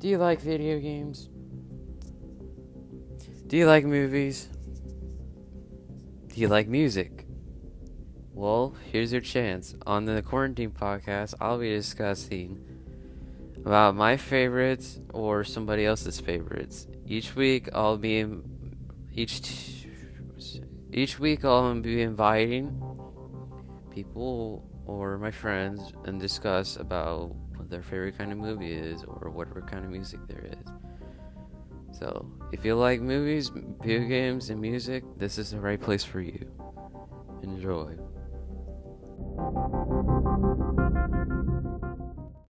Do you like video games? Do you like movies? Do you like music? Well, here's your chance. On the Quarantine Podcast, I'll be discussing about my favorites or somebody else's favorites. Each week, I'll be each t- each week I'll be inviting people or my friends and discuss about their favorite kind of movie is or whatever kind of music there is. So, if you like movies, video games, and music, this is the right place for you. Enjoy.